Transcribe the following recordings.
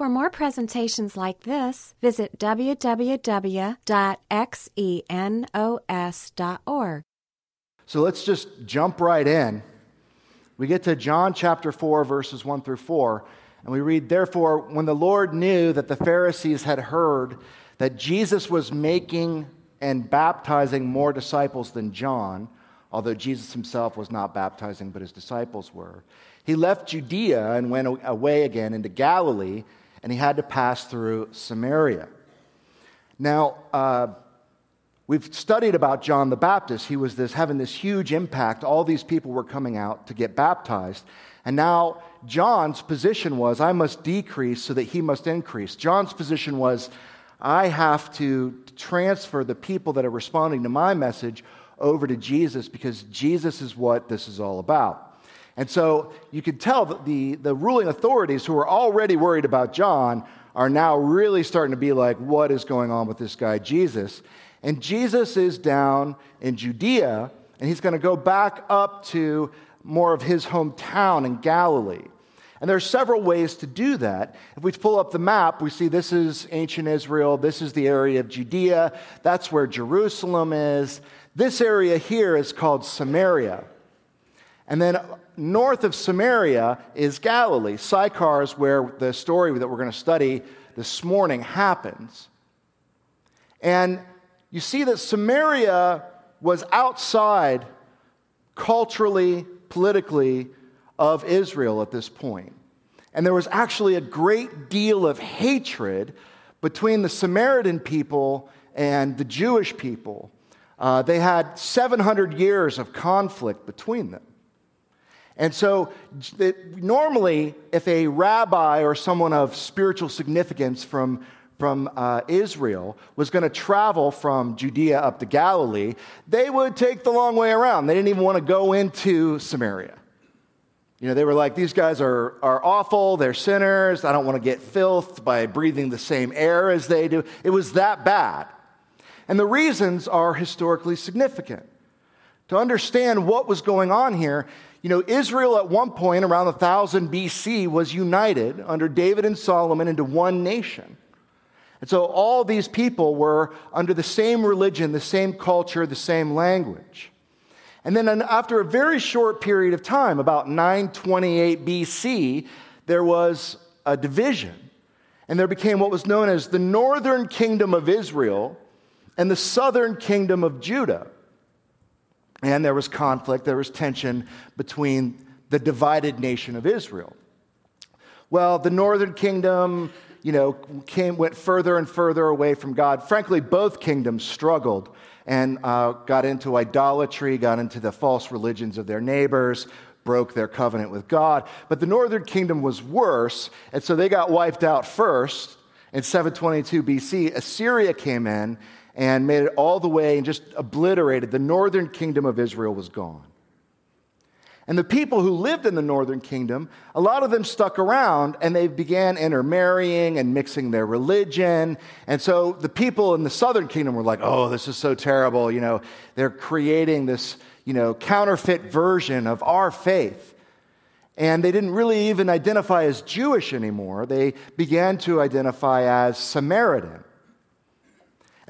For more presentations like this, visit www.xenos.org. So let's just jump right in. We get to John chapter 4, verses 1 through 4, and we read, Therefore, when the Lord knew that the Pharisees had heard that Jesus was making and baptizing more disciples than John, although Jesus himself was not baptizing, but his disciples were, he left Judea and went away again into Galilee, and he had to pass through Samaria. Now, uh, we've studied about John the Baptist. He was this, having this huge impact. All these people were coming out to get baptized. And now John's position was, I must decrease so that he must increase. John's position was, I have to transfer the people that are responding to my message over to Jesus because Jesus is what this is all about. And so you can tell that the, the ruling authorities who are already worried about John are now really starting to be like, what is going on with this guy, Jesus? And Jesus is down in Judea, and he's going to go back up to more of his hometown in Galilee. And there are several ways to do that. If we pull up the map, we see this is ancient Israel, this is the area of Judea, that's where Jerusalem is. This area here is called Samaria. And then north of Samaria is Galilee. Sychar is where the story that we're going to study this morning happens. And you see that Samaria was outside culturally, politically, of Israel at this point. And there was actually a great deal of hatred between the Samaritan people and the Jewish people. Uh, they had 700 years of conflict between them. And so, normally, if a rabbi or someone of spiritual significance from, from uh, Israel was going to travel from Judea up to Galilee, they would take the long way around. They didn't even want to go into Samaria. You know, they were like, these guys are, are awful, they're sinners, I don't want to get filth by breathing the same air as they do. It was that bad. And the reasons are historically significant. To understand what was going on here, you know, Israel at one point around 1000 BC was united under David and Solomon into one nation. And so all these people were under the same religion, the same culture, the same language. And then after a very short period of time, about 928 BC, there was a division. And there became what was known as the northern kingdom of Israel and the southern kingdom of Judah. And there was conflict, there was tension between the divided nation of Israel. Well, the northern kingdom, you know, came, went further and further away from God. Frankly, both kingdoms struggled and uh, got into idolatry, got into the false religions of their neighbors, broke their covenant with God. But the northern kingdom was worse, and so they got wiped out first. In 722 BC, Assyria came in and made it all the way and just obliterated. The northern kingdom of Israel was gone. And the people who lived in the northern kingdom, a lot of them stuck around and they began intermarrying and mixing their religion. And so the people in the southern kingdom were like, oh, this is so terrible. You know, they're creating this, you know, counterfeit version of our faith. And they didn't really even identify as Jewish anymore. They began to identify as Samaritan.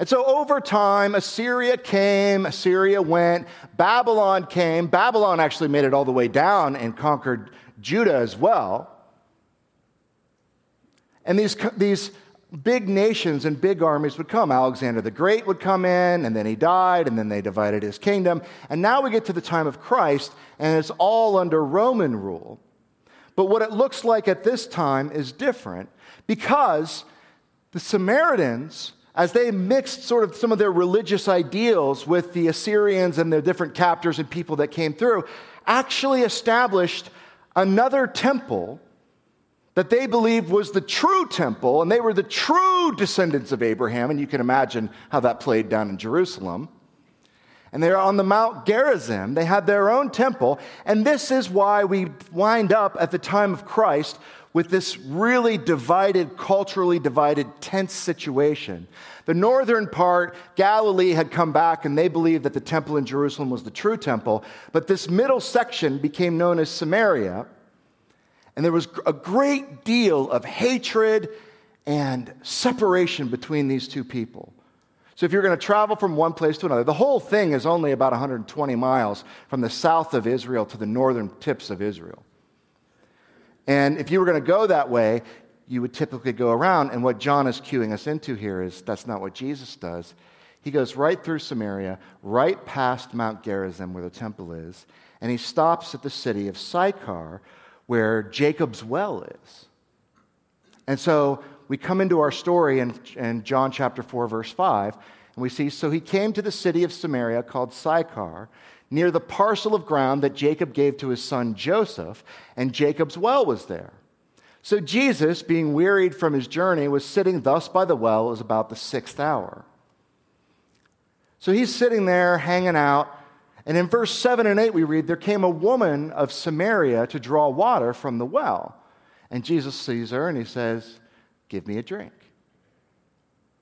And so over time, Assyria came, Assyria went, Babylon came. Babylon actually made it all the way down and conquered Judah as well. And these, these big nations and big armies would come. Alexander the Great would come in, and then he died, and then they divided his kingdom. And now we get to the time of Christ, and it's all under Roman rule. But what it looks like at this time is different because the Samaritans as they mixed sort of some of their religious ideals with the Assyrians and their different captors and people that came through, actually established another temple that they believed was the true temple, and they were the true descendants of Abraham. And you can imagine how that played down in Jerusalem. And they're on the Mount Gerizim. They had their own temple. And this is why we wind up at the time of Christ with this really divided, culturally divided, tense situation. The northern part, Galilee had come back and they believed that the temple in Jerusalem was the true temple. But this middle section became known as Samaria. And there was a great deal of hatred and separation between these two people. So, if you're going to travel from one place to another, the whole thing is only about 120 miles from the south of Israel to the northern tips of Israel. And if you were going to go that way, you would typically go around. And what John is cueing us into here is that's not what Jesus does. He goes right through Samaria, right past Mount Gerizim, where the temple is, and he stops at the city of Sychar, where Jacob's well is. And so we come into our story in, in John chapter 4, verse 5, and we see so he came to the city of Samaria called Sychar, near the parcel of ground that Jacob gave to his son Joseph, and Jacob's well was there. So Jesus, being wearied from his journey, was sitting thus by the well. It was about the sixth hour. So he's sitting there hanging out. And in verse 7 and 8, we read, There came a woman of Samaria to draw water from the well. And Jesus sees her and he says, Give me a drink.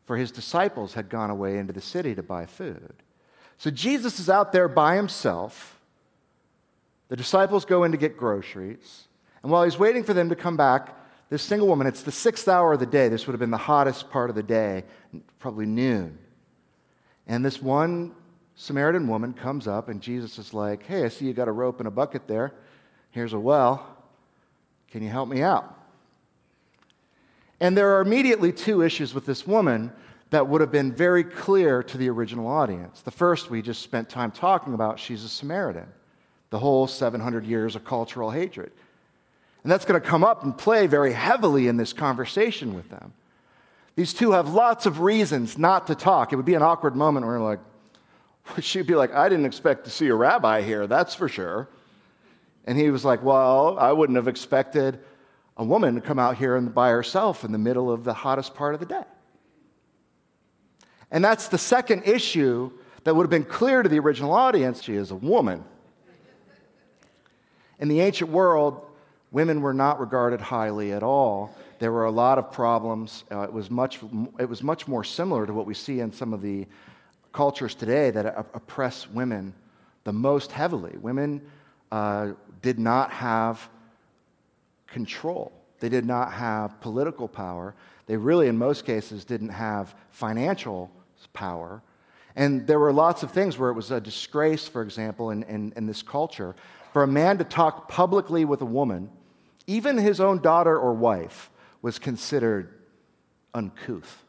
For his disciples had gone away into the city to buy food. So Jesus is out there by himself. The disciples go in to get groceries. And while he's waiting for them to come back, this single woman, it's the sixth hour of the day. This would have been the hottest part of the day, probably noon. And this one Samaritan woman comes up, and Jesus is like, Hey, I see you got a rope and a bucket there. Here's a well. Can you help me out? And there are immediately two issues with this woman that would have been very clear to the original audience. The first, we just spent time talking about she's a Samaritan, the whole 700 years of cultural hatred. And that's going to come up and play very heavily in this conversation with them. These two have lots of reasons not to talk. It would be an awkward moment where, like, she'd be like, I didn't expect to see a rabbi here, that's for sure. And he was like, Well, I wouldn't have expected a woman to come out here by herself in the middle of the hottest part of the day. And that's the second issue that would have been clear to the original audience. She is a woman. In the ancient world, women were not regarded highly at all. There were a lot of problems. Uh, it, was much, it was much more similar to what we see in some of the cultures today that oppress women the most heavily. Women uh, did not have control. They did not have political power. They really, in most cases, didn't have financial power. And there were lots of things where it was a disgrace, for example, in, in, in, this culture, for a man to talk publicly with a woman, even his own daughter or wife, was considered uncouth.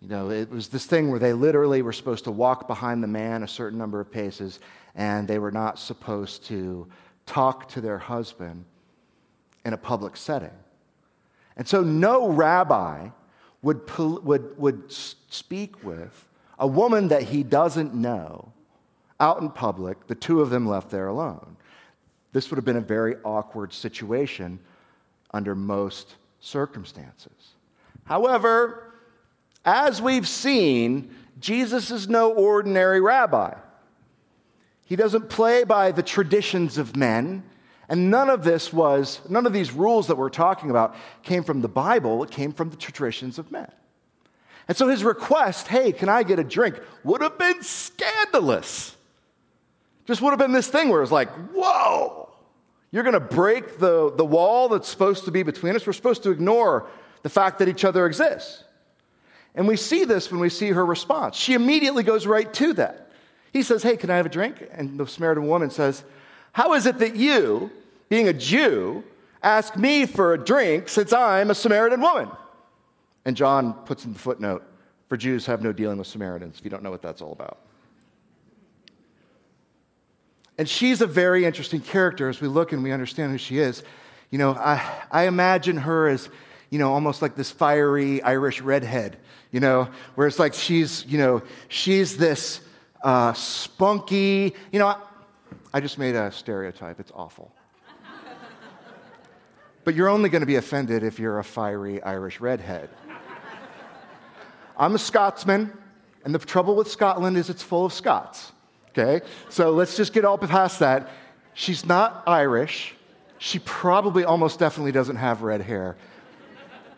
You know, it was this thing where they literally were supposed to walk behind the man a certain number of paces, and they were not supposed to talk to their husband in a public setting. And so no rabbi would, would, would speak with a woman that he doesn't know out in public, the two of them left there alone. This would have been a very awkward situation under most circumstances. However, as we've seen, Jesus is no ordinary rabbi. He doesn't play by the traditions of men. And none of this was, none of these rules that we're talking about came from the Bible, it came from the traditions of men. And so his request, hey, can I get a drink, would have been scandalous. Just would have been this thing where it's like, whoa, you're going to break the, the wall that's supposed to be between us. We're supposed to ignore the fact that each other exists. And we see this when we see her response. She immediately goes right to that. He says, Hey, can I have a drink? And the Samaritan woman says, How is it that you, being a Jew, ask me for a drink since I'm a Samaritan woman? And John puts in the footnote for Jews have no dealing with Samaritans, if you don't know what that's all about. And she's a very interesting character as we look and we understand who she is. You know, I, I imagine her as, you know, almost like this fiery Irish redhead, you know, where it's like she's, you know, she's this uh, spunky, you know, I, just made a stereotype. It's awful. but you're only going to be offended if you're a fiery Irish redhead. I'm a Scotsman, and the trouble with Scotland is it's full of Scots. Okay? So let's just get all past that. She's not Irish. She probably almost definitely doesn't have red hair.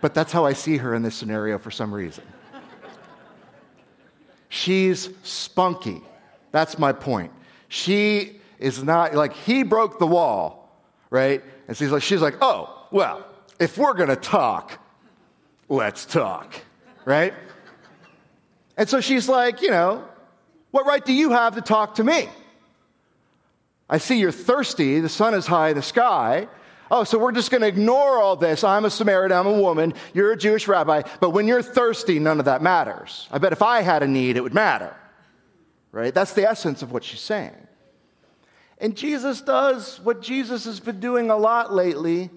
But that's how I see her in this scenario for some reason. She's spunky. That's my point. She is not like he broke the wall, right? And she's like, she's like, oh, well, if we're to talk, let's talk, right? And so she's like, you know, what right do you have to talk to me? I see you're thirsty. The sun is high in the sky. Oh, so we're just going to ignore all this. I'm a Samaritan, I'm a woman, you're a Jewish rabbi, but when you're thirsty, none of that matters. I bet if I had a need, it would matter. Right? That's the essence of what she's saying. And Jesus does what Jesus has been doing a lot lately.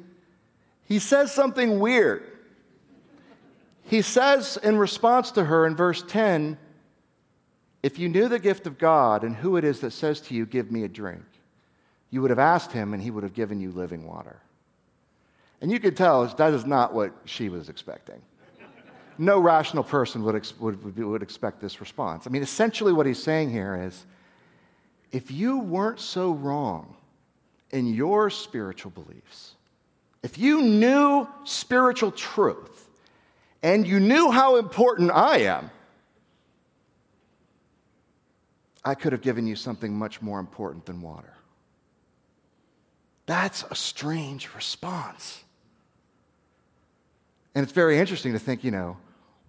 He says something weird. He says in response to her in verse 10 If you knew the gift of God and who it is that says to you, Give me a drink, you would have asked him and he would have given you living water. And you could tell that is not what she was expecting. No rational person would, would, would expect this response. I mean, essentially, what he's saying here is if you weren't so wrong in your spiritual beliefs, if you knew spiritual truth and you knew how important I am, I could have given you something much more important than water. That's a strange response. And it's very interesting to think, you know,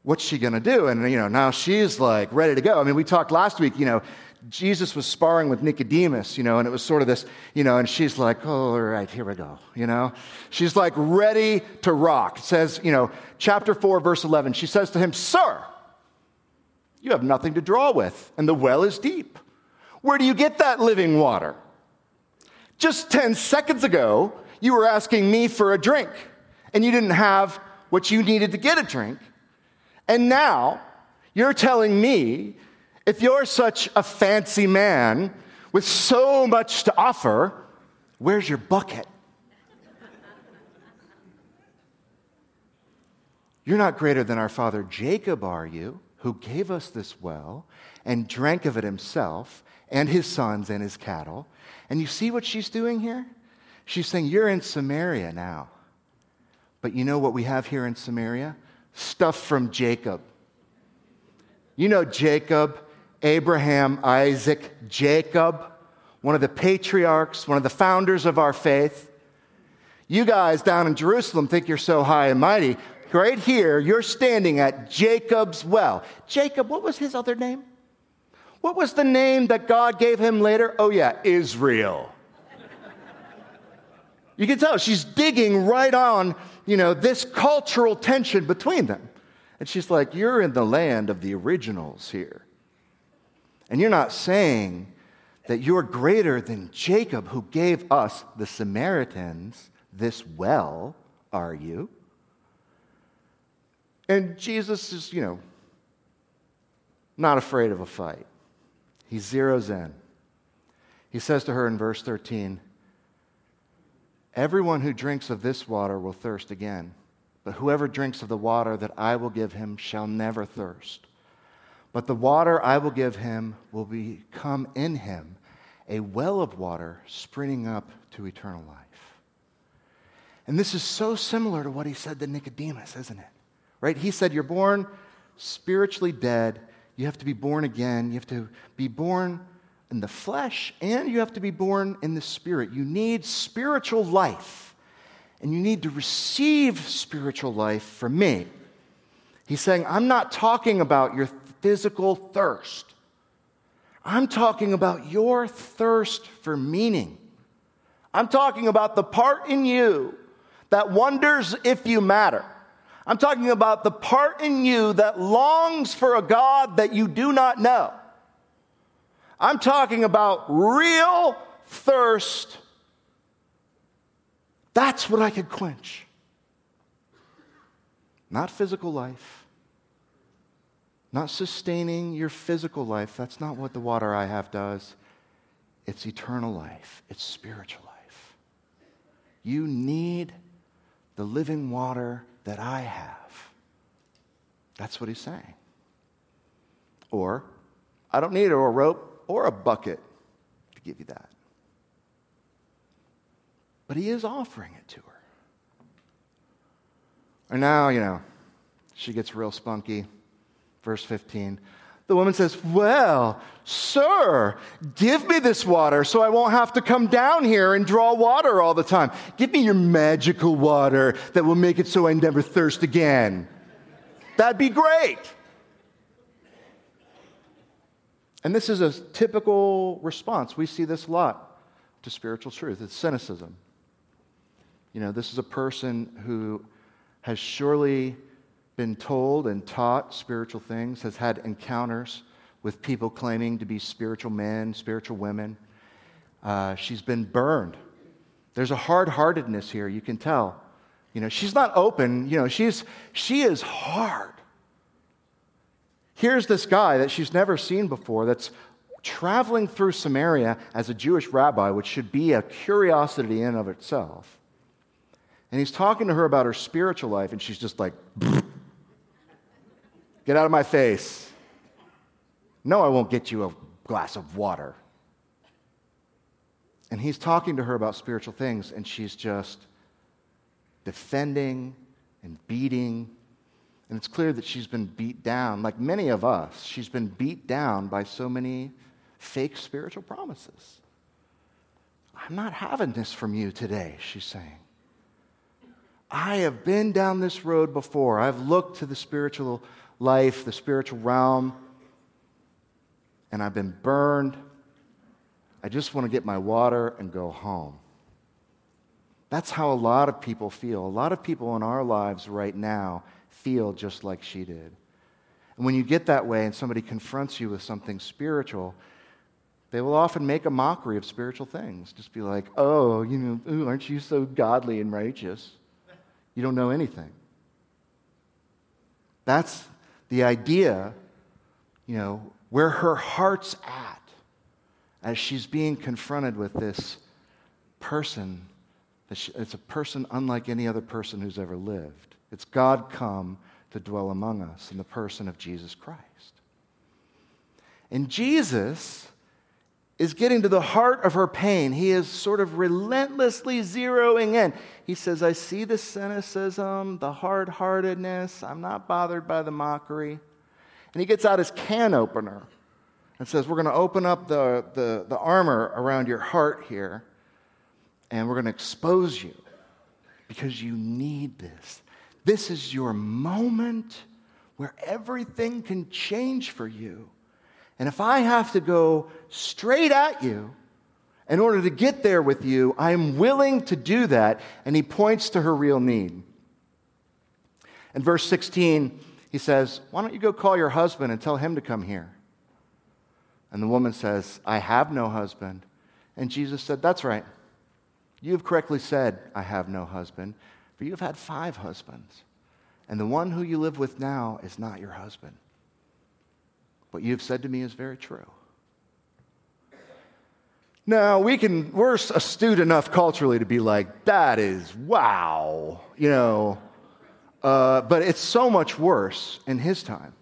what's she going to do? And, you know, now she's like ready to go. I mean, we talked last week, you know, Jesus was sparring with Nicodemus, you know, and it was sort of this, you know, and she's like, oh, all right, here we go, you know. She's like ready to rock. It says, you know, chapter 4, verse 11, she says to him, Sir, you have nothing to draw with, and the well is deep. Where do you get that living water? Just 10 seconds ago, you were asking me for a drink, and you didn't have what you needed to get a drink. And now, you're telling me if you're such a fancy man with so much to offer, where's your bucket? You're not greater than our father Jacob, are you, who gave us this well and drank of it himself and his sons and his cattle? And you see what she's doing here? She's saying, You're in Samaria now. But you know what we have here in Samaria? Stuff from Jacob. You know Jacob Abraham, Isaac, Jacob, one of the patriarchs, one of the founders of our faith. You guys down in Jerusalem think you're so high and mighty. Right here, you're standing at Jacob's well. Jacob, what was his other name? What was the name that God gave him later? Oh, yeah, Israel. You can tell she's digging right on, you know, this cultural tension between them. And she's like, You're in the land of the originals here. And you're not saying that you're greater than Jacob, who gave us, the Samaritans, this well, are you? And Jesus is, you know, not afraid of a fight. He zeroes in. He says to her in verse 13, Everyone who drinks of this water will thirst again, but whoever drinks of the water that I will give him shall never thirst. But the water I will give him will become in him a well of water springing up to eternal life. And this is so similar to what he said to Nicodemus, isn't it? Right? He said, You're born spiritually dead. You have to be born again. You have to be born in the flesh and you have to be born in the spirit. You need spiritual life. And you need to receive spiritual life from me. He's saying, I'm not talking about your physical thirst. I'm talking about your thirst for meaning. I'm talking about the part in you that wonders if you matter. I'm talking about the part in you that longs for a God that you do not know. I'm talking about real thirst. That's what I could quench. Not physical life, not sustaining your physical life. That's not what the water I have does. It's eternal life, it's spiritual life. You need the living water that I have. That's what he's saying. Or, I don't need a rope or a bucket to give you that. But he is offering it to her. And now, you know, she gets real spunky. Verse 15 The woman says, Well, sir, give me this water so I won't have to come down here and draw water all the time. Give me your magical water that will make it so I never thirst again. That'd be great. And this is a typical response. We see this a lot to spiritual truth it's cynicism. You know, this is a person who has surely been told and taught spiritual things, has had encounters with people claiming to be spiritual men, spiritual women. Uh, she's been burned. There's a hard heartedness here, you can tell. You know, she's not open, you know, she's, she is hard. Here's this guy that she's never seen before that's traveling through Samaria as a Jewish rabbi, which should be a curiosity in and of itself. And he's talking to her about her spiritual life, and she's just like, Get out of my face. No, I won't get you a glass of water. And he's talking to her about spiritual things, and she's just defending and beating. And it's clear that she's been beat down, like many of us. She's been beat down by so many fake spiritual promises. I'm not having this from you today, she's saying. I have been down this road before. I've looked to the spiritual life, the spiritual realm, and I've been burned. I just want to get my water and go home. That's how a lot of people feel. A lot of people in our lives right now feel just like she did. And when you get that way and somebody confronts you with something spiritual, they will often make a mockery of spiritual things. Just be like, oh, you know, ooh, aren't you so godly and righteous? You don't know anything. That's the idea, you know, where her heart's at as she's being confronted with this person. It's a person unlike any other person who's ever lived. It's God come to dwell among us in the person of Jesus Christ. And Jesus is getting to the heart of her pain. He is sort of relentlessly zeroing in. He says, I see the cynicism, the hard heartedness. I'm not bothered by the mockery. And he gets out his can opener and says, We're going to open up the, the, the armor around your heart here, and we're going to expose you because you need this. This is your moment where everything can change for you. And if I have to go straight at you in order to get there with you, I am willing to do that. And he points to her real need. In verse 16, he says, Why don't you go call your husband and tell him to come here? And the woman says, I have no husband. And Jesus said, That's right. You have correctly said, I have no husband, for you have had five husbands. And the one who you live with now is not your husband. What you have said to me is very true. Now, we can, we're astute enough culturally to be like, that is wow, you know. Uh, but it's so much worse in his time.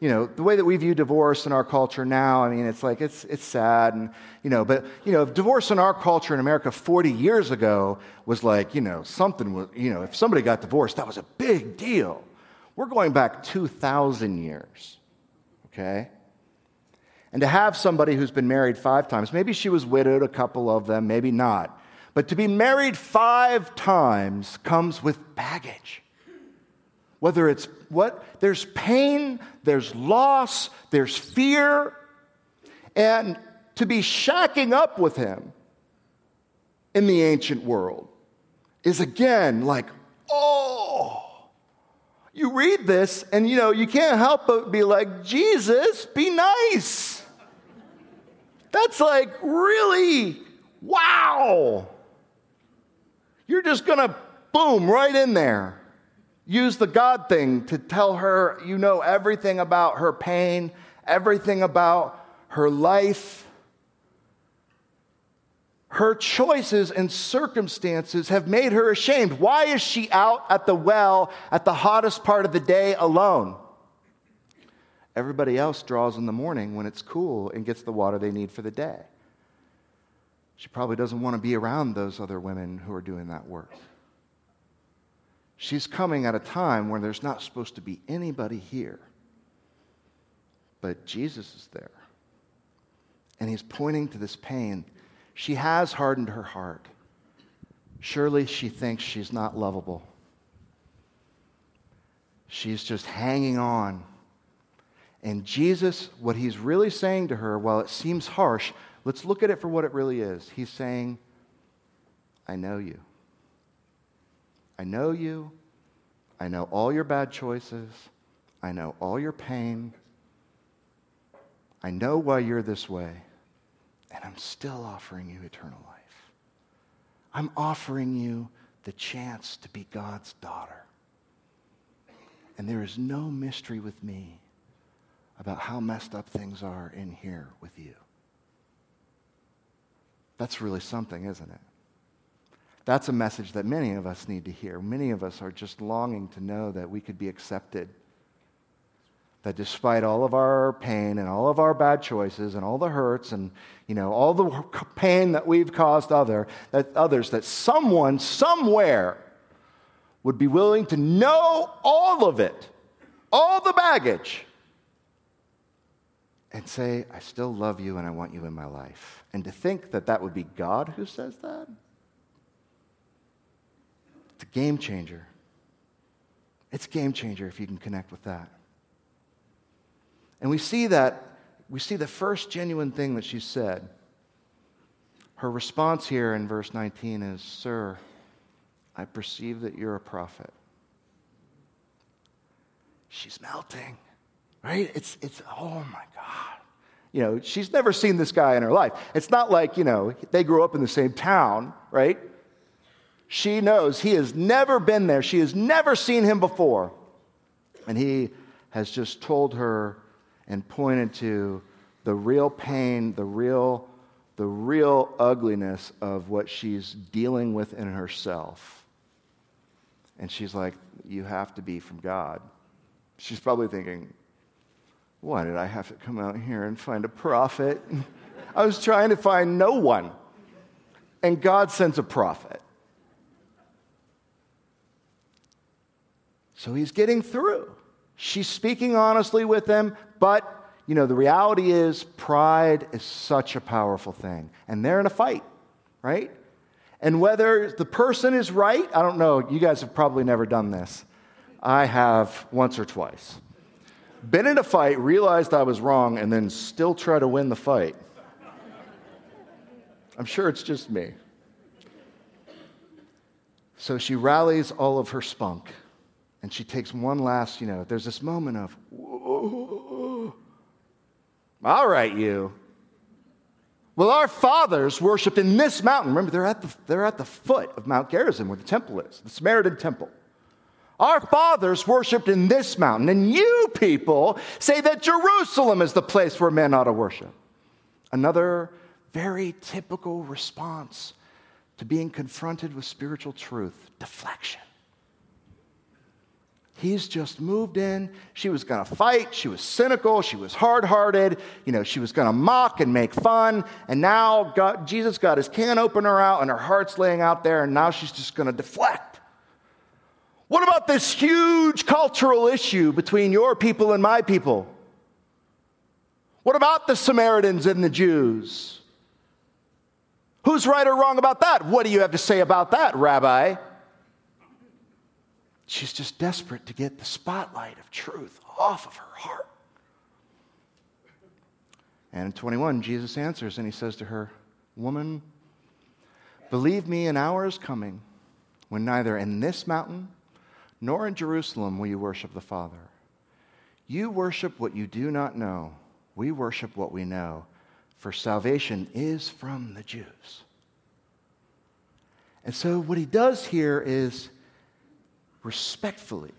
You know, the way that we view divorce in our culture now, I mean, it's like, it's, it's sad. And, you know, but, you know, divorce in our culture in America 40 years ago was like, you know, something was, you know, if somebody got divorced, that was a big deal. We're going back 2,000 years okay? And to have somebody who's been married five times, maybe she was widowed, a couple of them, maybe not. But to be married five times comes with baggage. Whether it's what, there's pain, there's loss, there's fear. And to be shacking up with him in the ancient world is again like, oh, you read this and you know, you can't help but be like, Jesus, be nice. That's like really wow. You're just going to boom right in there. Use the God thing to tell her you know everything about her pain, everything about her life. Her choices and circumstances have made her ashamed. Why is she out at the well at the hottest part of the day alone? Everybody else draws in the morning when it's cool and gets the water they need for the day. She probably doesn't want to be around those other women who are doing that work. She's coming at a time when there's not supposed to be anybody here. But Jesus is there. And he's pointing to this pain. She has hardened her heart. Surely she thinks she's not lovable. She's just hanging on. And Jesus, what he's really saying to her, while it seems harsh, let's look at it for what it really is. He's saying, I know you. I know you. I know all your bad choices. I know all your pain. I know why you're this way. And I'm still offering you eternal life. I'm offering you the chance to be God's daughter. And there is no mystery with me about how messed up things are in here with you. That's really something, isn't it? That's a message that many of us need to hear. Many of us are just longing to know that we could be accepted. That despite all of our pain and all of our bad choices and all the hurts and you know all the pain that we've caused other that others that someone somewhere would be willing to know all of it, all the baggage and say, I still love you and I want you in my life. And to think that that would be God who says that? It's a game changer. It's a game changer if you can connect with that. And we see that, we see the first genuine thing that she said. Her response here in verse 19 is, Sir, I perceive that you're a prophet. She's melting, right? It's, it's, oh my God. You know, she's never seen this guy in her life. It's not like, you know, they grew up in the same town, right? She knows he has never been there. She has never seen him before. And he has just told her and pointed to the real pain, the real, the real ugliness of what she's dealing with in herself. And she's like, You have to be from God. She's probably thinking, Why did I have to come out here and find a prophet? I was trying to find no one. And God sends a prophet. So he's getting through. She's speaking honestly with him, but you know, the reality is pride is such a powerful thing. And they're in a fight, right? And whether the person is right, I don't know. You guys have probably never done this. I have once or twice. Been in a fight, realized I was wrong, and then still try to win the fight. I'm sure it's just me. So she rallies all of her spunk and she takes one last, you know, there's this moment of, all right, you. Well, our fathers worshiped in this mountain. Remember, they're at, the, they're at the foot of Mount Gerizim where the temple is, the Samaritan temple. Our fathers worshiped in this mountain, and you people say that Jerusalem is the place where men ought to worship. Another very typical response to being confronted with spiritual truth deflection. He's just moved in. She was going to fight. She was cynical. She was hard hearted. You know, she was going to mock and make fun. And now God, Jesus got his can opener out and her heart's laying out there, and now she's just going to deflect. What about this huge cultural issue between your people and my people? What about the Samaritans and the Jews? Who's right or wrong about that? What do you have to say about that, Rabbi? She's just desperate to get the spotlight of truth off of her heart. And in 21, Jesus answers and he says to her, Woman, believe me, an hour is coming when neither in this mountain nor in Jerusalem will you worship the Father. You worship what you do not know. We worship what we know, for salvation is from the Jews. And so, what he does here is respectfully.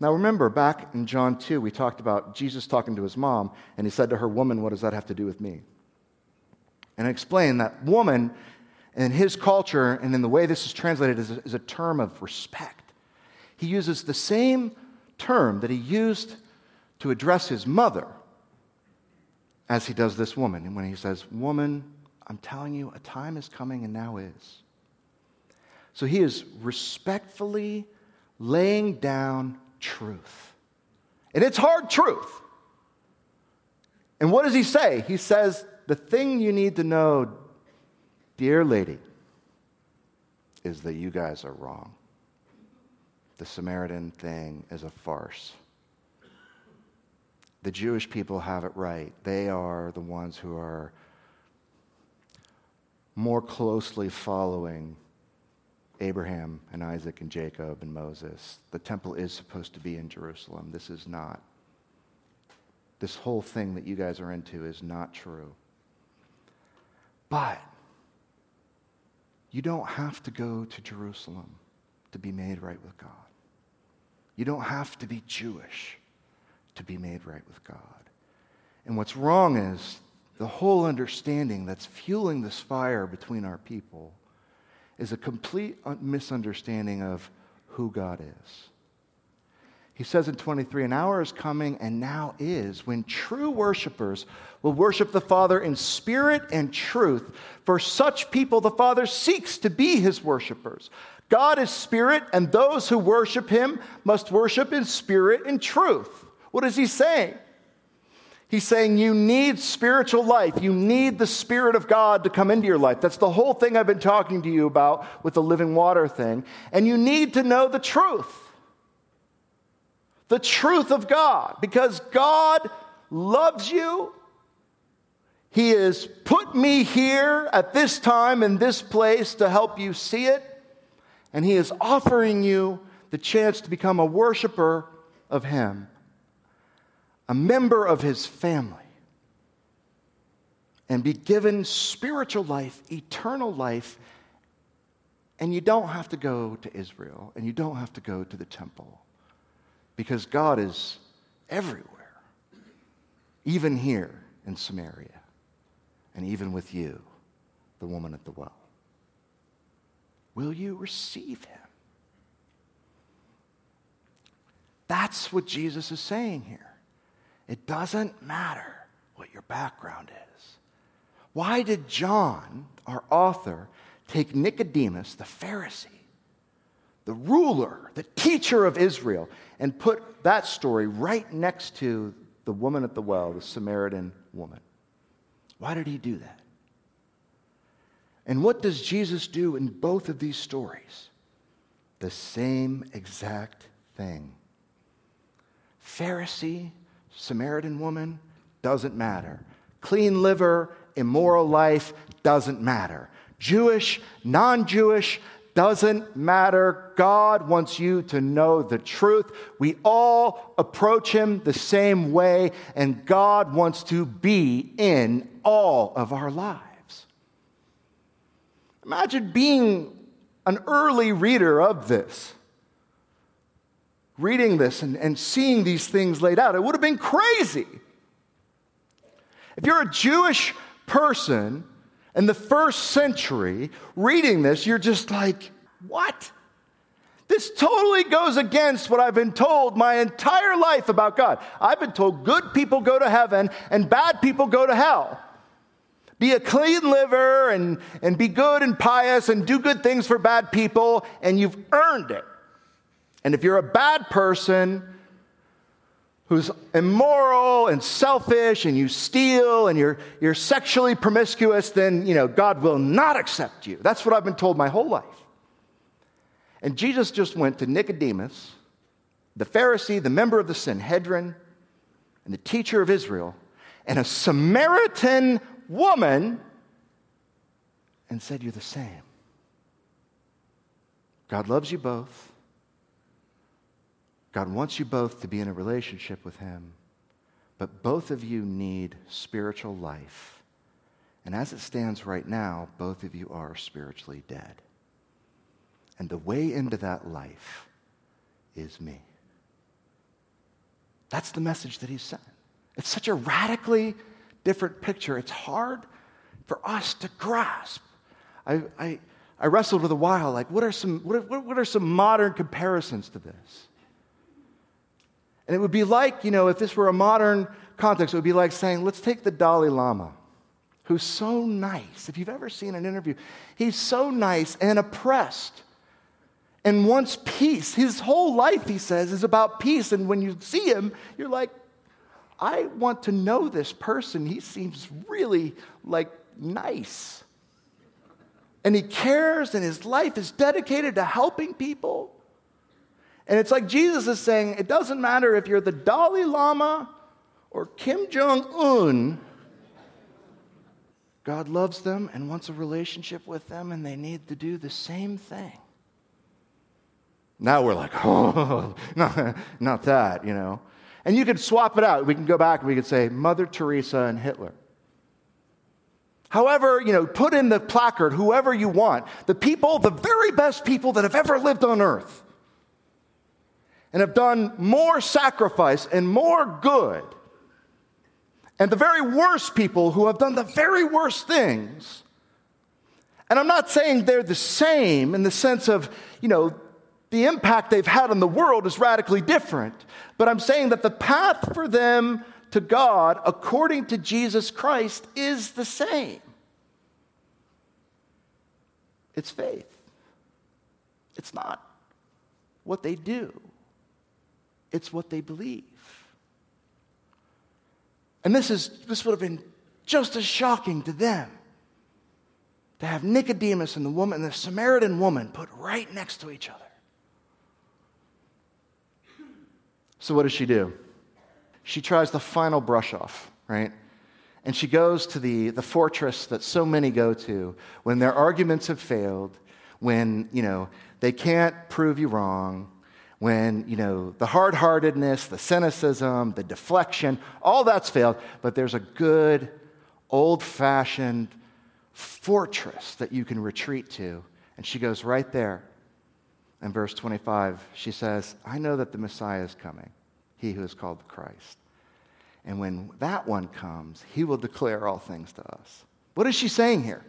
Now, remember, back in John 2, we talked about Jesus talking to his mom, and he said to her, Woman, what does that have to do with me? And I explained that woman, in his culture and in the way this is translated, is a, is a term of respect. He uses the same term that he used to address his mother as he does this woman. And when he says, Woman, I'm telling you, a time is coming and now is. So he is respectfully laying down truth. And it's hard truth. And what does he say? He says, The thing you need to know, dear lady, is that you guys are wrong. The Samaritan thing is a farce. The Jewish people have it right. They are the ones who are more closely following Abraham and Isaac and Jacob and Moses. The temple is supposed to be in Jerusalem. This is not. This whole thing that you guys are into is not true. But you don't have to go to Jerusalem to be made right with God. You don't have to be Jewish to be made right with God. And what's wrong is the whole understanding that's fueling this fire between our people is a complete misunderstanding of who God is. He says in 23, an hour is coming and now is when true worshipers will worship the Father in spirit and truth. For such people, the Father seeks to be his worshipers. God is spirit, and those who worship him must worship in spirit and truth. What is he saying? He's saying you need spiritual life. You need the Spirit of God to come into your life. That's the whole thing I've been talking to you about with the living water thing. And you need to know the truth. The truth of God. Because God loves you. He has put me here at this time in this place to help you see it. And He is offering you the chance to become a worshiper of Him a member of his family, and be given spiritual life, eternal life. And you don't have to go to Israel, and you don't have to go to the temple, because God is everywhere, even here in Samaria, and even with you, the woman at the well. Will you receive him? That's what Jesus is saying here. It doesn't matter what your background is. Why did John, our author, take Nicodemus, the Pharisee, the ruler, the teacher of Israel, and put that story right next to the woman at the well, the Samaritan woman? Why did he do that? And what does Jesus do in both of these stories? The same exact thing. Pharisee Samaritan woman, doesn't matter. Clean liver, immoral life, doesn't matter. Jewish, non Jewish, doesn't matter. God wants you to know the truth. We all approach Him the same way, and God wants to be in all of our lives. Imagine being an early reader of this reading this and, and seeing these things laid out. It would have been crazy. If you're a Jewish person in the first century reading this, you're just like, what? This totally goes against what I've been told my entire life about God. I've been told good people go to heaven and bad people go to hell. Be a clean liver and, and be good and pious and do good things for bad people, and you've earned it. And if you're a bad person who's immoral and selfish and you steal and you're, you're sexually promiscuous, then, you know, God will not accept you. That's what I've been told my whole life. And Jesus just went to Nicodemus, the Pharisee, the member of the Sanhedrin, and the teacher of Israel, and a Samaritan woman, and said, You're the same. God loves you both. God wants you both to be in a relationship with Him, but both of you need spiritual life. And as it stands right now, both of you are spiritually dead. And the way into that life is me. That's the message that He's sent. It's such a radically different picture. It's hard for us to grasp. I, I, I wrestled with a while, like, what are, some, what, are, what are some modern comparisons to this? And it would be like, you know, if this were a modern context, it would be like saying, let's take the Dalai Lama, who's so nice. If you've ever seen an interview, he's so nice and oppressed and wants peace. His whole life, he says, is about peace. And when you see him, you're like, I want to know this person. He seems really like nice. And he cares, and his life is dedicated to helping people. And it's like Jesus is saying it doesn't matter if you're the Dalai Lama or Kim Jong un. God loves them and wants a relationship with them, and they need to do the same thing. Now we're like, oh, not, not that, you know. And you could swap it out. We can go back and we could say Mother Teresa and Hitler. However, you know, put in the placard whoever you want, the people, the very best people that have ever lived on earth and have done more sacrifice and more good. And the very worst people who have done the very worst things. And I'm not saying they're the same in the sense of, you know, the impact they've had on the world is radically different. But I'm saying that the path for them to God, according to Jesus Christ, is the same it's faith. It's not what they do, it's what they believe. And this, is, this would have been just as shocking to them to have Nicodemus and the woman, the Samaritan woman, put right next to each other. So, what does she do? She tries the final brush off, right? And she goes to the, the fortress that so many go to when their arguments have failed, when, you know, they can't prove you wrong, when, you know, the hard heartedness, the cynicism, the deflection, all that's failed, but there's a good, old fashioned fortress that you can retreat to. And she goes right there in verse 25, she says, I know that the Messiah is coming, he who is called Christ. And when that one comes, he will declare all things to us. What is she saying here?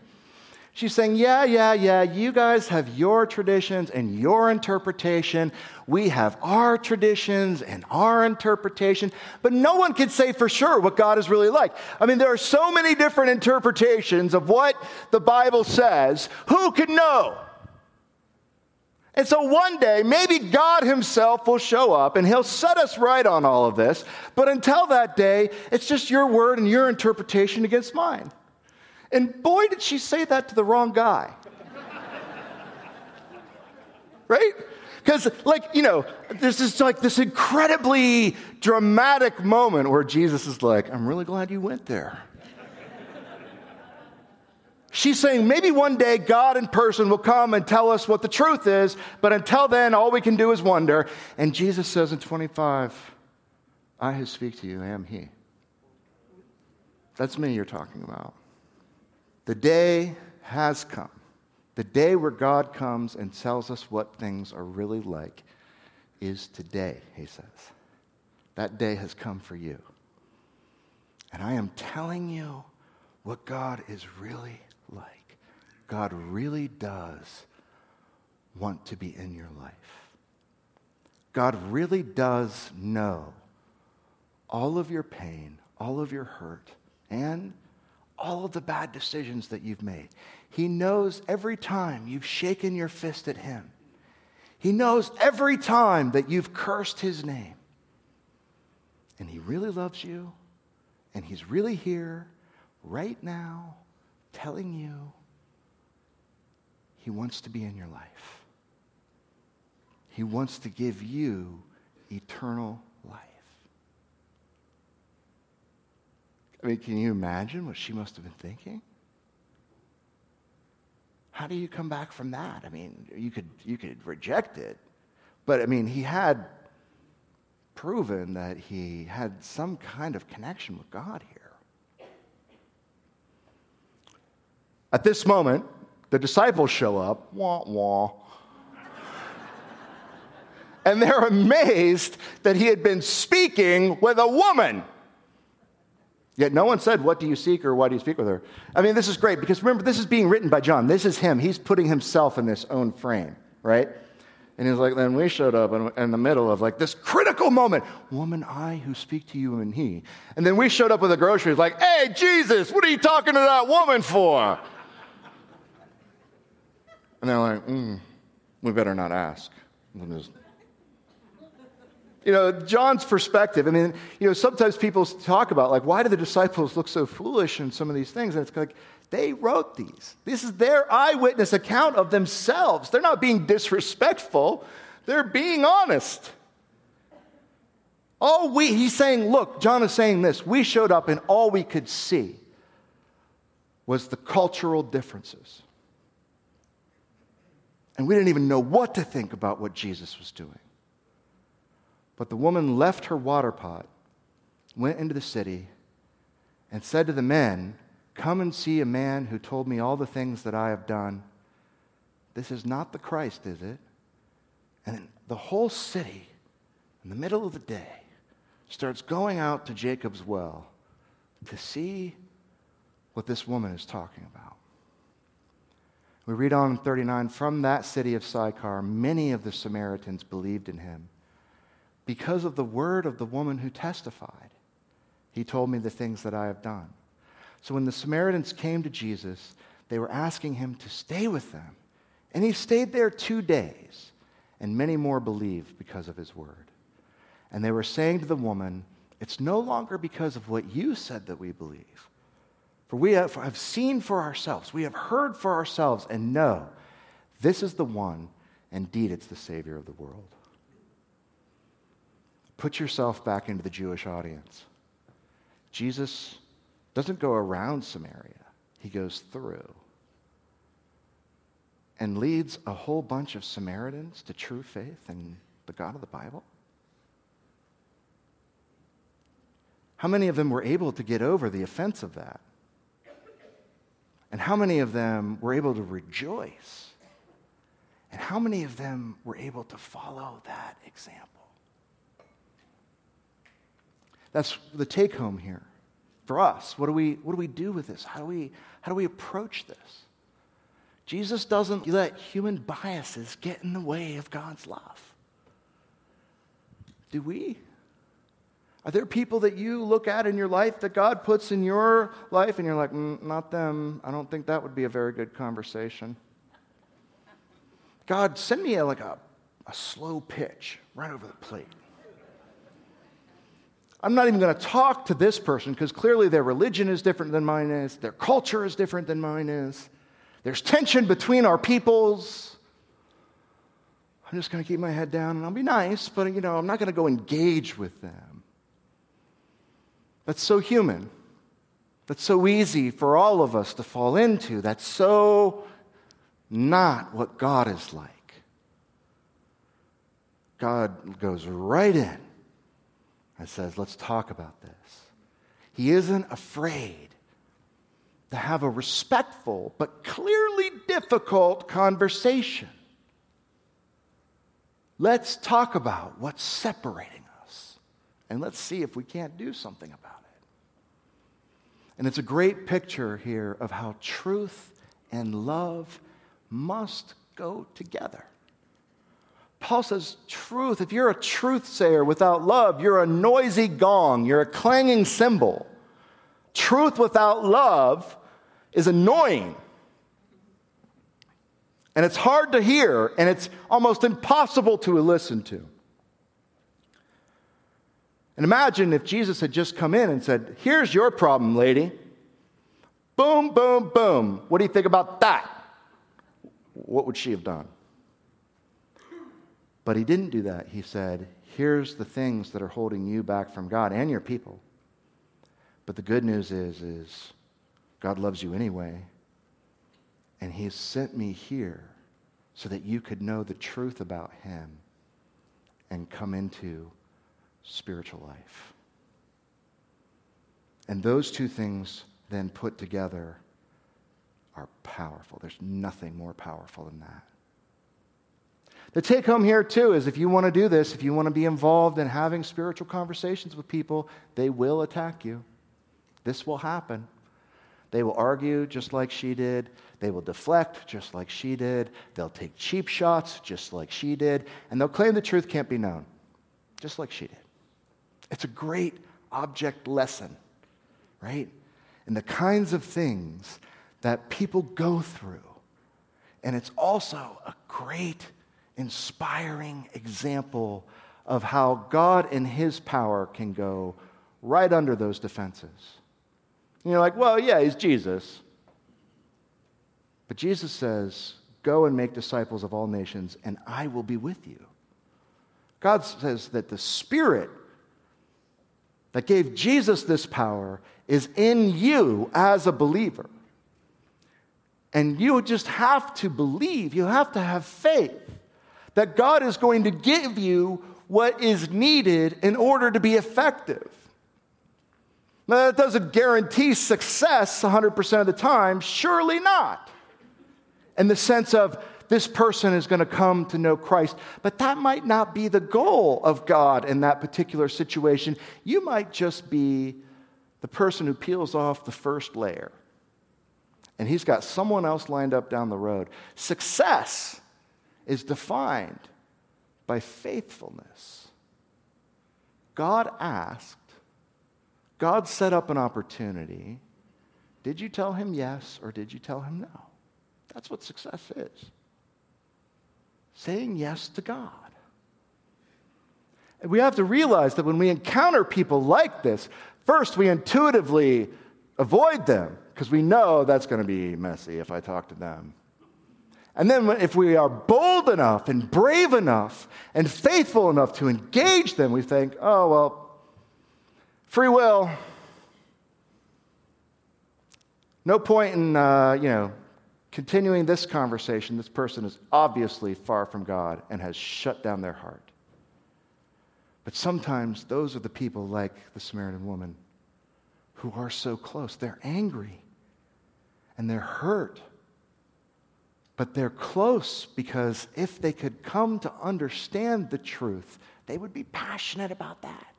She's saying, Yeah, yeah, yeah, you guys have your traditions and your interpretation. We have our traditions and our interpretation. But no one can say for sure what God is really like. I mean, there are so many different interpretations of what the Bible says. Who can know? And so one day, maybe God Himself will show up and He'll set us right on all of this. But until that day, it's just your word and your interpretation against mine. And boy, did she say that to the wrong guy. right? Because, like, you know, this is like, this incredibly dramatic moment where Jesus is like, I'm really glad you went there. She's saying maybe one day God in person will come and tell us what the truth is, but until then, all we can do is wonder. And Jesus says in 25, I who speak to you am He. That's me you're talking about. The day has come. The day where God comes and tells us what things are really like is today, he says. That day has come for you. And I am telling you what God is really like. God really does want to be in your life. God really does know all of your pain, all of your hurt, and all of the bad decisions that you've made. He knows every time you've shaken your fist at Him. He knows every time that you've cursed His name. And He really loves you, and He's really here right now telling you He wants to be in your life. He wants to give you eternal life. I mean, can you imagine what she must have been thinking? How do you come back from that? I mean, you could, you could reject it, but I mean, he had proven that he had some kind of connection with God here. At this moment, the disciples show up, wah, wah. and they're amazed that he had been speaking with a woman. Yet no one said, What do you seek or why do you speak with her? I mean, this is great because remember, this is being written by John. This is him. He's putting himself in this own frame, right? And he's like, Then we showed up in, the middle of like this critical moment Woman, I who speak to you and he. And then we showed up with the groceries, like, Hey, Jesus, what are you talking to that woman for? And they're like, mm, we better not ask. We'll just You know, John's perspective, I mean, you know, sometimes people talk about, like, why do the disciples look so foolish in some of these things? And it's like, they wrote these. This is their eyewitness account of themselves. They're not being disrespectful, they're being honest. All we, he's saying, look, John is saying this. We showed up and all we could see was the cultural differences. And we didn't even know what to think about what Jesus was doing. But the woman left her water pot, went into the city, and said to the men, Come and see a man who told me all the things that I have done. This is not the Christ, is it? And the whole city, in the middle of the day, starts going out to Jacob's well to see what this woman is talking about. We read on in 39 From that city of Sychar, many of the Samaritans believed in him because of the word of the woman who testified. He told me the things that I have done. So when the Samaritans came to Jesus, they were asking him to stay with them. And he stayed there two days, and many more believed because of his word. And they were saying to the woman, It's no longer because of what you said that we believe. For we have, seen for ourselves, we have heard for ourselves, and know this is the one, indeed, it's the Savior of the world. Put yourself back into the Jewish audience. Jesus doesn't go around Samaria, he goes through and leads a whole bunch of Samaritans to true faith in the God of the Bible. How many of them were able to get over the offense of that? And how many of them were able to rejoice? And how many of them were able to follow that example? That's the take home here for us. What do we, what do, we do with this? How do, we, how do we approach this? Jesus doesn't let human biases get in the way of God's love. Do we? Are there people that you look at in your life that God puts in your life and you're like, mm, not them. I don't think that would be a very good conversation. God, send me a, like a, a slow pitch right over the plate. I'm not even going to talk to this person because clearly their religion is different than mine is, their culture is different than mine is. There's tension between our peoples. I'm just going to keep my head down and I'll be nice, but you know, I'm not going to go engage with them. That's so human. That's so easy for all of us to fall into. That's so not what God is like. God goes right in and says, Let's talk about this. He isn't afraid to have a respectful but clearly difficult conversation. Let's talk about what's separating us and let's see if we can't do something about it. And it's a great picture here of how truth and love must go together. Paul says, truth, if you're a truth sayer without love, you're a noisy gong, you're a clanging cymbal. Truth without love is annoying. And it's hard to hear, and it's almost impossible to listen to. And imagine if Jesus had just come in and said, Here's your problem, lady. Boom, boom, boom. What do you think about that? What would she have done? But he didn't do that. He said, Here's the things that are holding you back from God and your people. But the good news is, is God loves you anyway. And he has sent me here so that you could know the truth about him and come into spiritual life. And those two things then put together are powerful. There's nothing more powerful than that. The take home here, too, is if you want to do this, if you want to be involved in having spiritual conversations with people, they will attack you. This will happen. They will argue just like she did. They will deflect just like she did. They'll take cheap shots just like she did. And they'll claim the truth can't be known just like she did. It's a great object lesson, right? And the kinds of things that people go through. And it's also a great, inspiring example of how God and His power can go right under those defenses. And you're like, well, yeah, He's Jesus. But Jesus says, Go and make disciples of all nations, and I will be with you. God says that the Spirit that gave Jesus this power is in you as a believer. And you just have to believe, you have to have faith that God is going to give you what is needed in order to be effective. Now, that doesn't guarantee success 100% of the time, surely not. In the sense of this person is going to come to know Christ, but that might not be the goal of God in that particular situation. You might just be the person who peels off the first layer, and he's got someone else lined up down the road. Success is defined by faithfulness. God asked, God set up an opportunity. Did you tell him yes or did you tell him no? That's what success is saying yes to God. We have to realize that when we encounter people like this, first we intuitively avoid them because we know that's going to be messy if I talk to them. And then, if we are bold enough and brave enough and faithful enough to engage them, we think, oh, well, free will. No point in, uh, you know, continuing this conversation. This person is obviously far from God and has shut down their heart. But sometimes those are the people like the Samaritan woman who are so close. They're angry and they're hurt but they're close because if they could come to understand the truth, they would be passionate about that.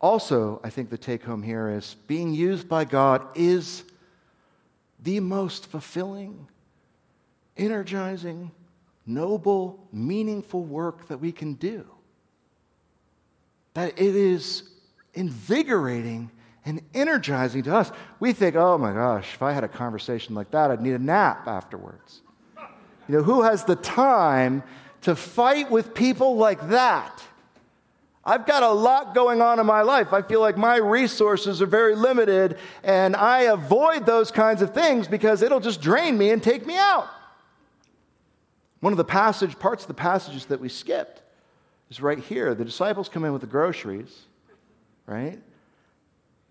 Also, I think the take home here is being used by God is the most fulfilling, energizing, noble, meaningful work that we can do. That it is invigorating and energizing to us. We think, oh my gosh, if I had a conversation like that, I'd need a nap afterwards. You know, who has the time to fight with people like that? I've got a lot going on in my life. I feel like my resources are very limited, and I avoid those kinds of things because it'll just drain me and take me out. One of the passage parts of the passages that we skipped is right here. The disciples come in with the groceries, right?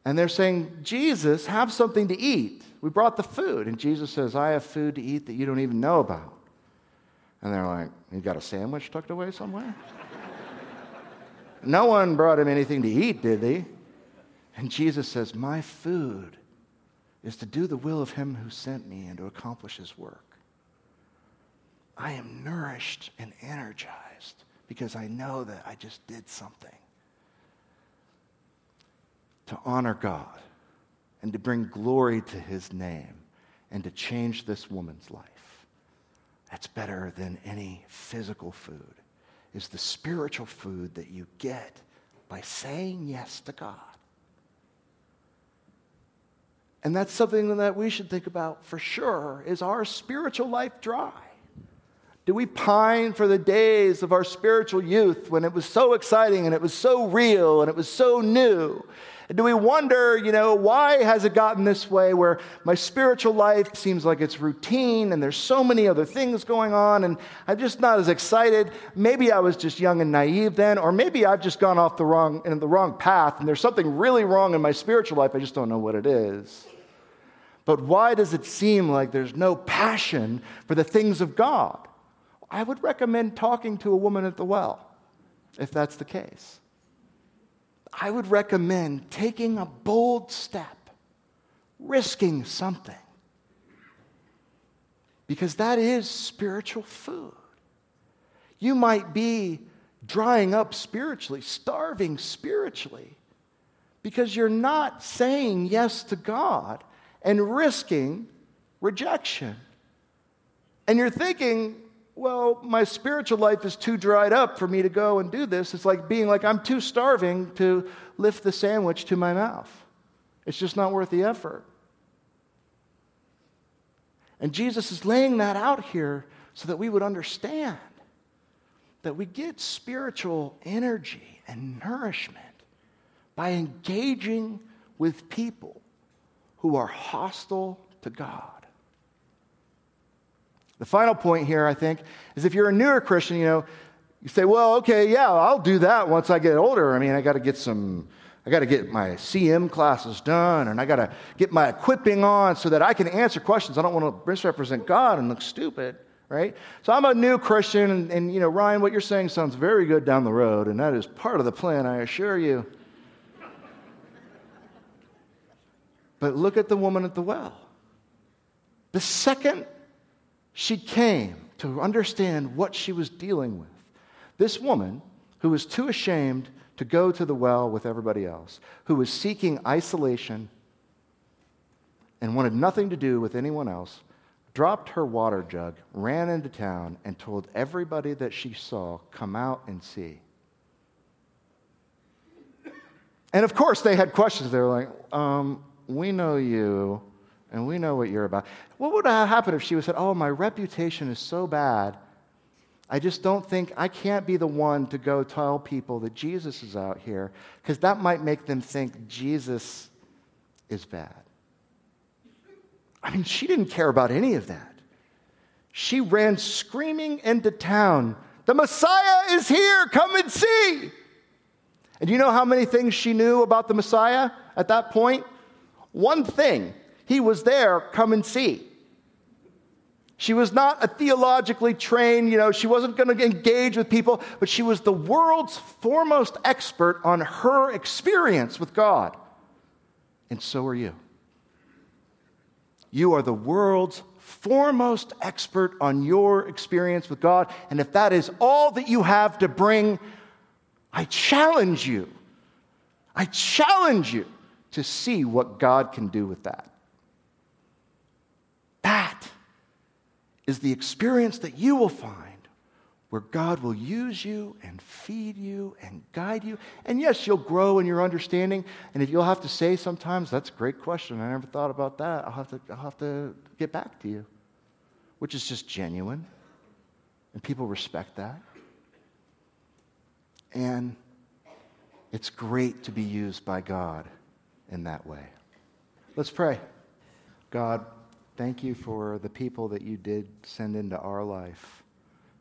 And they're saying, Jesus, have something to eat. We brought the food. And Jesus says, I have food to eat that you don't even know about. And they're like, You got a sandwich tucked away somewhere? no one brought him anything to eat, did they? And Jesus says, My food is to do the will of him who sent me and to accomplish his work. I am nourished and energized because I know that I just did something to honor God and to bring glory to his name and to change this woman's life. That's better than any physical food, is the spiritual food that you get by saying yes to God. And that's something that we should think about for sure. Is our spiritual life dry? Do we pine for the days of our spiritual youth when it was so exciting and it was so real and it was so new do we wonder, you know, why has it gotten this way where my spiritual life seems like it's routine and there's so many other things going on and I'm just not as excited? Maybe I was just young and naive then, or maybe I've just gone off the wrong, in the wrong path and there's something really wrong in my spiritual life. I just don't know what it is. But why does it seem like there's no passion for the things of God? I would recommend talking to a woman at the well, if that's the case. I would recommend taking a bold step, risking something, because that is spiritual food. You might be drying up spiritually, starving spiritually, because you're not saying yes to God and risking rejection. And you're thinking, well, my spiritual life is too dried up for me to go and do this. It's like being like, I'm too starving to lift the sandwich to my mouth. It's just not worth the effort. And Jesus is laying that out here so that we would understand that we get spiritual energy and nourishment by engaging with people who are hostile to God. The final point here, I think, is if you're a newer Christian, you know, you say, well, okay, yeah, I'll do that once I get older. I mean, I got to get some, I got to get my CM classes done, and I got to get my equipping on so that I can answer questions. I don't want to misrepresent God and look stupid, right? So I'm a new Christian, and, and you know, Ryan, what you're saying sounds very good down the road, and that is part of the plan, I assure you. But look at the woman at the well. The second she came to understand what she was dealing with, this woman, who was too ashamed to go to the well with everybody else, who was seeking isolation and wanted nothing to do with anyone else, dropped her water jug, ran into town, and told everybody that she saw, Come out and see. And of course, they had questions. They were like, um, We know you, and we know what you're about. What would have happened if she would said, Oh, my reputation is so bad I just don't think I can't be the one to go tell people that Jesus is out here because that might make them think Jesus is bad. I mean, she didn't care about any of that. She ran screaming into town, The Messiah is here, come and see. And you know how many things she knew about the Messiah at that point? One thing He was there, come and see. She was not a theologically trained, you know, she wasn't going to engage with people, but she was the world's foremost expert on her experience with God. And so are you. You are the world's foremost expert on your experience with God. And if that is all that you have to bring, I challenge you. I challenge you to see what God can do with that. That is the experience that you will find where God will use you and feed you and guide you. And yes, you'll grow in your understanding. And if you'll have to say sometimes, that's a great question. I never thought about that. I'll have to, I'll have to get back to you, which is just genuine. And people respect that. And it's great to be used by God in that way. Let's pray. God, Thank you for the people that you did send into our life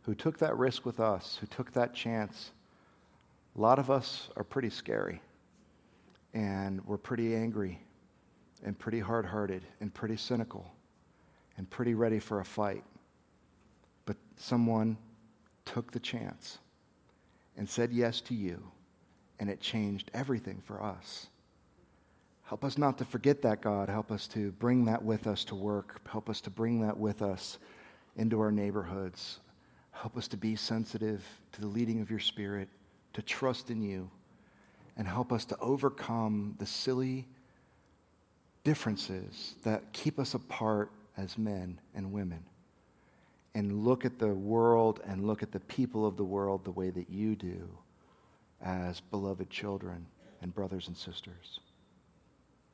who took that risk with us, who took that chance. A lot of us are pretty scary, and we're pretty angry, and pretty hard hearted, and pretty cynical, and pretty ready for a fight. But someone took the chance and said yes to you, and it changed everything for us. Help us not to forget that, God. Help us to bring that with us to work. Help us to bring that with us into our neighborhoods. Help us to be sensitive to the leading of your Spirit, to trust in you, and help us to overcome the silly differences that keep us apart as men and women. And look at the world and look at the people of the world the way that you do as beloved children and brothers and sisters.